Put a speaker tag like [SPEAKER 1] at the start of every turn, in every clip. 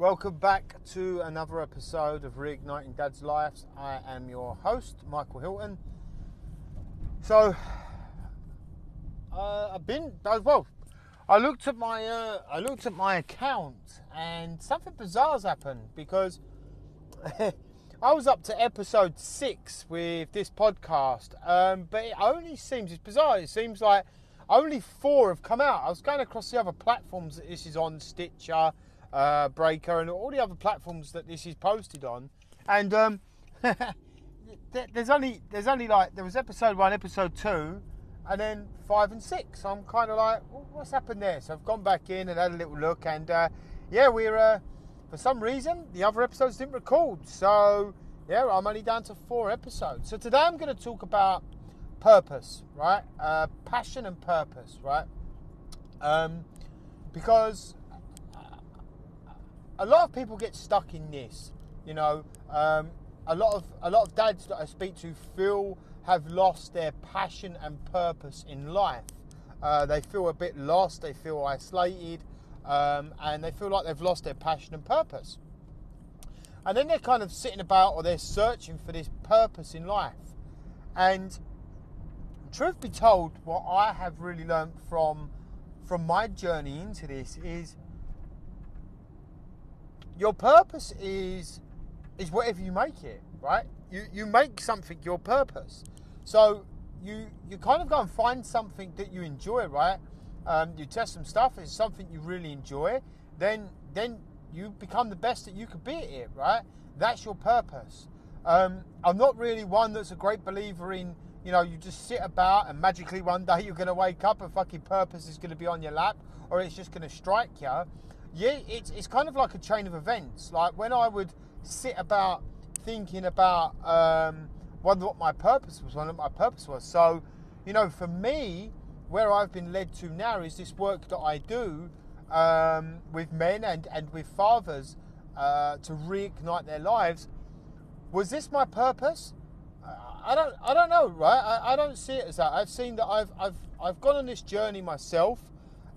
[SPEAKER 1] Welcome back to another episode of Reigniting Dad's Lives. I am your host, Michael Hilton. So, uh, I've been well. I looked at my uh, I looked at my account, and something bizarre's happened because I was up to episode six with this podcast, um, but it only seems it's bizarre. It seems like only four have come out. I was going across the other platforms that this is on, Stitcher, uh, Breaker, and all the other platforms that this is posted on, and um, there's only there's only like there was episode one, episode two, and then five and six. So I'm kind of like, well, what's happened there? So I've gone back in and had a little look, and uh, yeah, we're uh, for some reason the other episodes didn't record. So yeah, I'm only down to four episodes. So today I'm going to talk about purpose, right? Uh, passion and purpose, right? Um, because a lot of people get stuck in this. You know, um, a lot of a lot of dads that I speak to feel have lost their passion and purpose in life. Uh, they feel a bit lost. They feel isolated, um, and they feel like they've lost their passion and purpose. And then they're kind of sitting about or they're searching for this purpose in life. And truth be told, what I have really learned from from my journey into this is your purpose is is whatever you make it, right? You you make something your purpose. So you you kind of go and find something that you enjoy, right? Um, you test some stuff. It's something you really enjoy. Then then you become the best that you could be at it, right? That's your purpose. Um, I'm not really one that's a great believer in, you know, you just sit about and magically one day you're going to wake up and fucking purpose is going to be on your lap or it's just going to strike you. Yeah, it's, it's kind of like a chain of events. Like when I would sit about thinking about, um, wonder what my purpose was, wonder what my purpose was. So, you know, for me, where I've been led to now is this work that I do um, with men and, and with fathers uh, to reignite their lives. Was this my purpose? I don't, I don't know, right? I, I don't see it as that. I've seen that I've, I've, I've gone on this journey myself,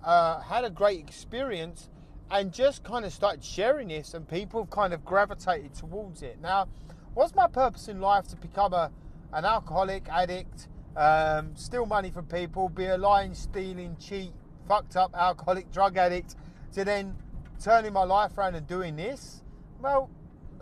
[SPEAKER 1] uh, had a great experience, and just kind of started sharing this, and people have kind of gravitated towards it. Now, what's my purpose in life to become a, an alcoholic addict, um, steal money from people, be a lying, stealing, cheat, fucked up alcoholic drug addict to then turning my life around and doing this? Well,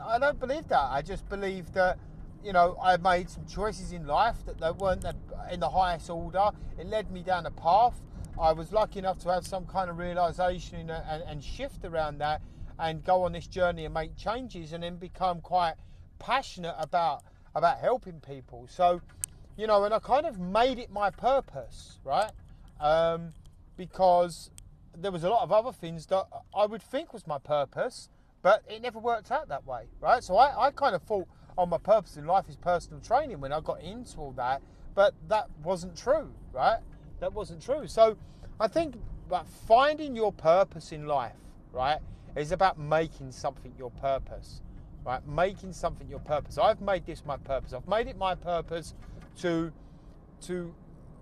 [SPEAKER 1] I don't believe that. I just believe that, you know, I made some choices in life that, that weren't in the highest order. It led me down a path. I was lucky enough to have some kind of realization and, and shift around that and go on this journey and make changes and then become quite passionate about about helping people. So, you know, and I kind of made it my purpose, right? Um, because there was a lot of other things that I would think was my purpose, but it never worked out that way, right? So I, I kind of thought, oh, my purpose in life is personal training when I got into all that, but that wasn't true, right? That wasn't true. So I think that finding your purpose in life, right, is about making something your purpose, right? Making something your purpose. I've made this my purpose. I've made it my purpose to to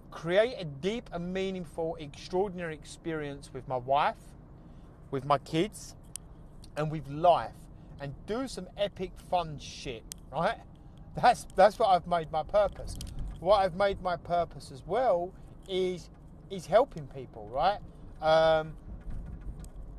[SPEAKER 1] create a deep and meaningful, extraordinary experience with my wife, with my kids, and with life, and do some epic fun shit, right? That's that's what I've made my purpose. What I've made my purpose as well is is helping people, right? Um,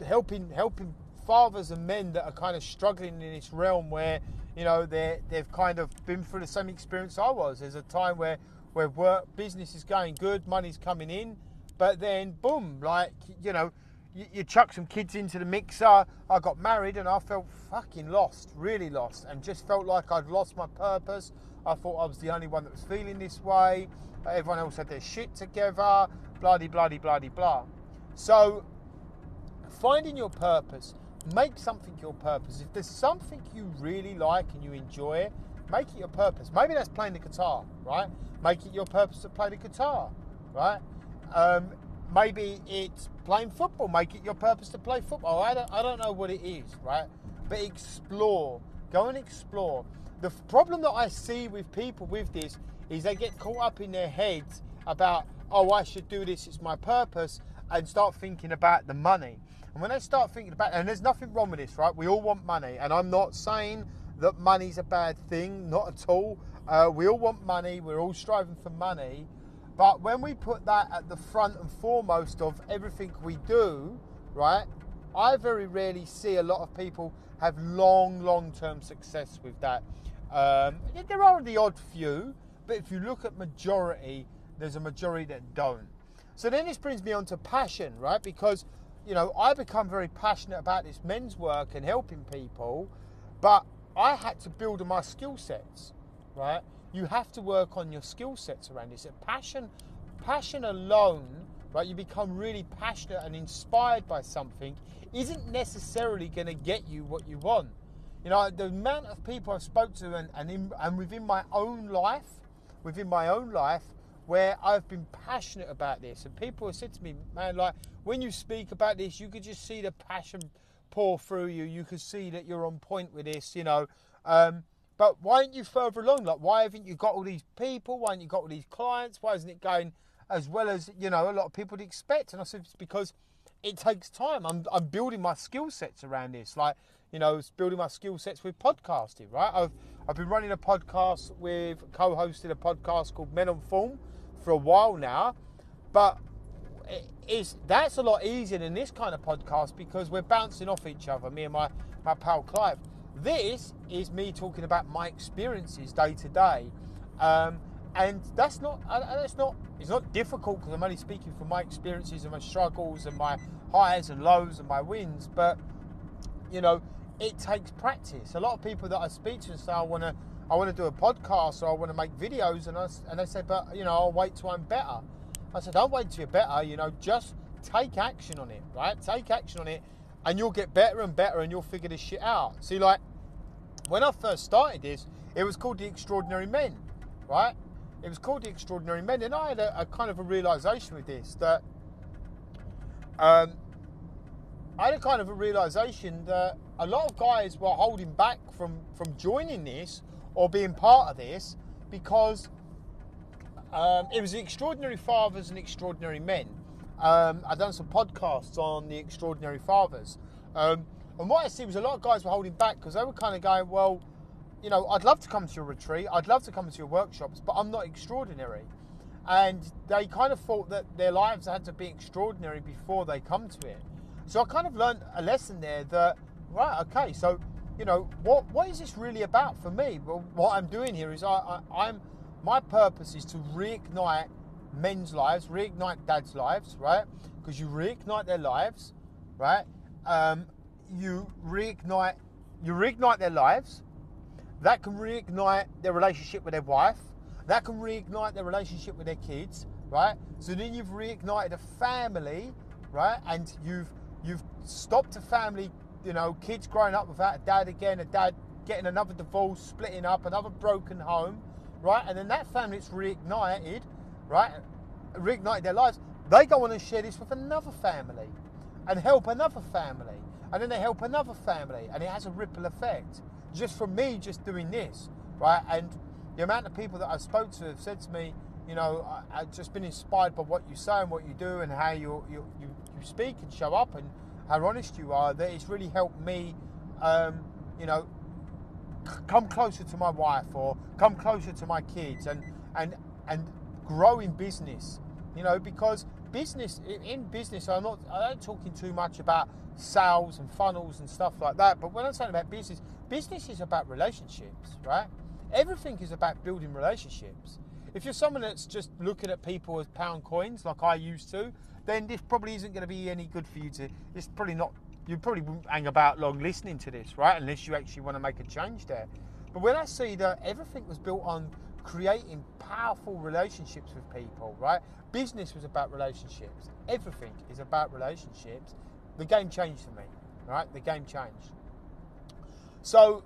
[SPEAKER 1] helping helping fathers and men that are kind of struggling in this realm where you know they they've kind of been through the same experience I was. There's a time where where work business is going good, money's coming in, but then boom, like you know, you, you, chuck some kids into the mixer. I got married and I felt fucking lost, really lost, and just felt like I'd lost my purpose. I thought I was the only one that was feeling this way. Everyone else had their shit together, bloody, bloody, bloody, blah. So, finding your purpose, make something your purpose. If there's something you really like and you enjoy, make it your purpose. Maybe that's playing the guitar, right? Make it your purpose to play the guitar, right? Um, maybe it's playing football. Make it your purpose to play football. I don't, I don't know what it is, right? But explore. Go and explore. The problem that I see with people with this is they get caught up in their heads about, oh, I should do this, it's my purpose, and start thinking about the money. And when they start thinking about, and there's nothing wrong with this, right? We all want money, and I'm not saying that money's a bad thing, not at all. Uh, we all want money. We're all striving for money. But when we put that at the front and foremost of everything we do, right? I very rarely see a lot of people have long, long term success with that. Um, there are the odd few, but if you look at majority, there's a majority that don't. So then this brings me on to passion, right? Because, you know, I become very passionate about this men's work and helping people, but I had to build on my skill sets, right? You have to work on your skill sets around this. Passion, passion alone, right? You become really passionate and inspired by something, isn't necessarily going to get you what you want. You know, the amount of people I've spoke to and, and, in, and within my own life, within my own life, where I've been passionate about this, and people have said to me, man, like when you speak about this, you could just see the passion pour through you. You could see that you're on point with this, you know. Um, but why aren't you further along? Like, why haven't you got all these people? Why haven't you got all these clients? Why isn't it going as well as you know a lot of people would expect? And I said it's because it takes time. I'm I'm building my skill sets around this. Like, you know, building my skill sets with podcasting. Right? I've I've been running a podcast with co-hosted a podcast called Men on Form for a while now, but it's, that's a lot easier than this kind of podcast because we're bouncing off each other, me and my, my pal Clive. This is me talking about my experiences day to day, um, and that's not that's not it's not difficult because I'm only speaking from my experiences and my struggles and my highs and lows and my wins. But you know, it takes practice. A lot of people that I speak to say I want to I want to do a podcast or I want to make videos, and I and they say, but you know, I'll wait till I'm better. I said, don't wait till you're better, you know, just take action on it, right? Take action on it and you'll get better and better and you'll figure this shit out. See, like, when I first started this, it was called The Extraordinary Men, right? It was called The Extraordinary Men. And I had a, a kind of a realization with this that um, I had a kind of a realization that a lot of guys were holding back from, from joining this or being part of this because um, it was the Extraordinary Fathers and Extraordinary Men. Um, I've done some podcasts on the Extraordinary Fathers. Um, and what I see was a lot of guys were holding back because they were kind of going, well, you know, I'd love to come to your retreat, I'd love to come to your workshops, but I'm not extraordinary. And they kind of thought that their lives had to be extraordinary before they come to it. So I kind of learned a lesson there that, right, okay, so, you know, what, what is this really about for me? Well, what I'm doing here is I, I, I'm my purpose is to reignite men's lives, reignite dads' lives, right? Because you reignite their lives, right? Um, you reignite, you reignite their lives. That can reignite their relationship with their wife. That can reignite their relationship with their kids, right? So then you've reignited a family, right? And you've you've stopped a family, you know, kids growing up without a dad again, a dad getting another divorce, splitting up, another broken home, right? And then that family that's reignited, right? Reignited their lives. They go on and share this with another family and help another family. And then they help another family. And it has a ripple effect. Just from me just doing this, right? And the amount of people that I spoke to have said to me, you know, I, have just been inspired by what you say and what you do and how you, you, you, you speak and show up and how honest you are, that it's really helped me, um, you know, come closer to my wife or come closer to my kids and and and grow in business you know because business in business i'm not i don't talking too much about sales and funnels and stuff like that but when i'm talking about business business is about relationships right? Everything is about building relationships if you're someone that's just looking at people as pound coins like i used to then this probably isn't going to be any good for you to it's probably not you probably wouldn't hang about long listening to this, right? Unless you actually want to make a change there. But when I see that everything was built on creating powerful relationships with people, right? Business was about relationships. Everything is about relationships. The game changed for me, right? The game changed. So,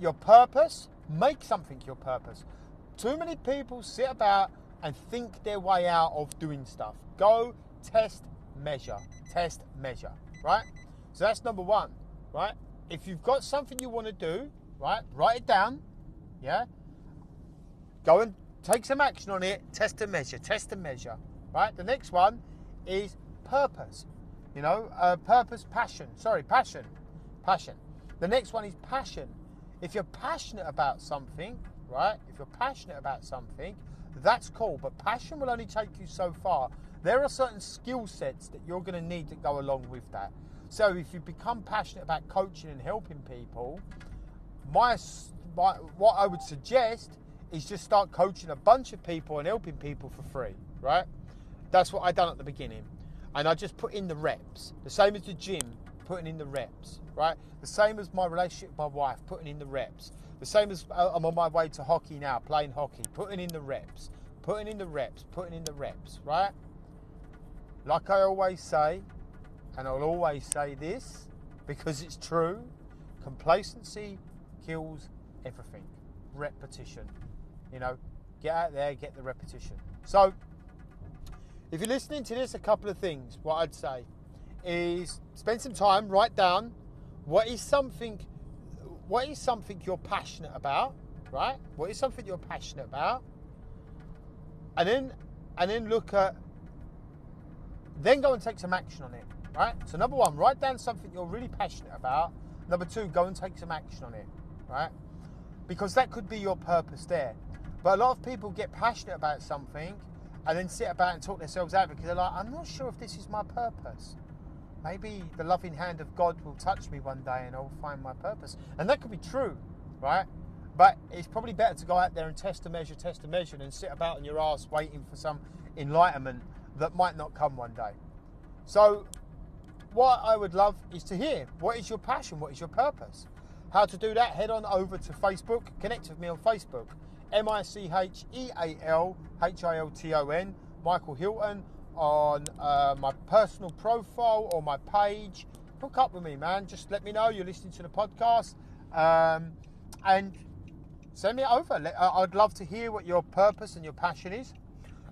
[SPEAKER 1] your purpose, make something your purpose. Too many people sit about and think their way out of doing stuff. Go test, measure, test, measure, right? So that's number one, right? If you've got something you want to do, right, write it down, yeah? Go and take some action on it, test and measure, test and measure, right? The next one is purpose. You know, uh, purpose, passion. Sorry, passion. Passion. The next one is passion. If you're passionate about something, right? If you're passionate about something, that's cool. But passion will only take you so far. There are certain skill sets that you're going to need to go along with that. So if you become passionate about coaching and helping people, my, my what I would suggest is just start coaching a bunch of people and helping people for free, right? That's what I done at the beginning. And I just put in the reps. The same as the gym, putting in the reps, right? The same as my relationship with my wife, putting in the reps. The same as uh, I'm on my way to hockey now, playing hockey, putting in the reps, putting in the reps, putting in the reps, right? Like I always say, and I'll always say this because it's true complacency kills everything. Repetition. You know, get out there, get the repetition. So, if you're listening to this, a couple of things, what I'd say is spend some time, write down what is something what is something you're passionate about, right? What is something you're passionate about? And then and then look at then go and take some action on it, right? So number one, write down something you're really passionate about. Number two, go and take some action on it, right? Because that could be your purpose there. But a lot of people get passionate about something and then sit about and talk themselves out because they're like, I'm not sure if this is my purpose. Maybe the loving hand of God will touch me one day and I'll find my purpose. And that could be true, right? But it's probably better to go out there and test a measure, test a measure, and sit about on your ass waiting for some enlightenment that might not come one day. So, what I would love is to hear what is your passion, what is your purpose. How to do that, head on over to Facebook, connect with me on Facebook, M I C H E A L H I L T O N, Michael Hilton, on uh, my personal profile or my page. Hook up with me, man. Just let me know you're listening to the podcast um, and send me over. I'd love to hear what your purpose and your passion is.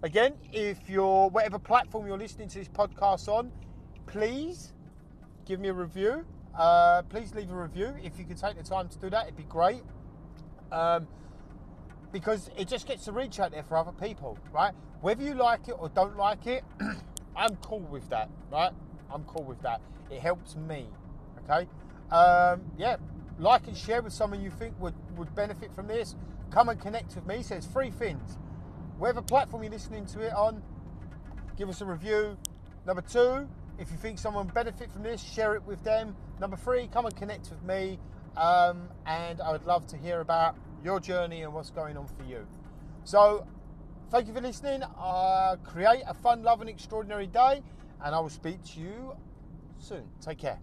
[SPEAKER 1] Again, if you're whatever platform you're listening to this podcast on, please give me a review. Uh, please leave a review. If you can take the time to do that, it'd be great. Um, because it just gets the reach out there for other people, right? Whether you like it or don't like it, I'm cool with that, right? I'm cool with that. It helps me, okay? Um, yeah, like and share with someone you think would, would benefit from this. Come and connect with me. So it's three things. Whatever platform you're listening to it on, give us a review. Number two, if you think someone benefit from this, share it with them. Number three, come and connect with me. Um, and I would love to hear about your journey and what's going on for you. So, thank you for listening. Uh, create a fun, loving, extraordinary day, and I will speak to you soon. Take care.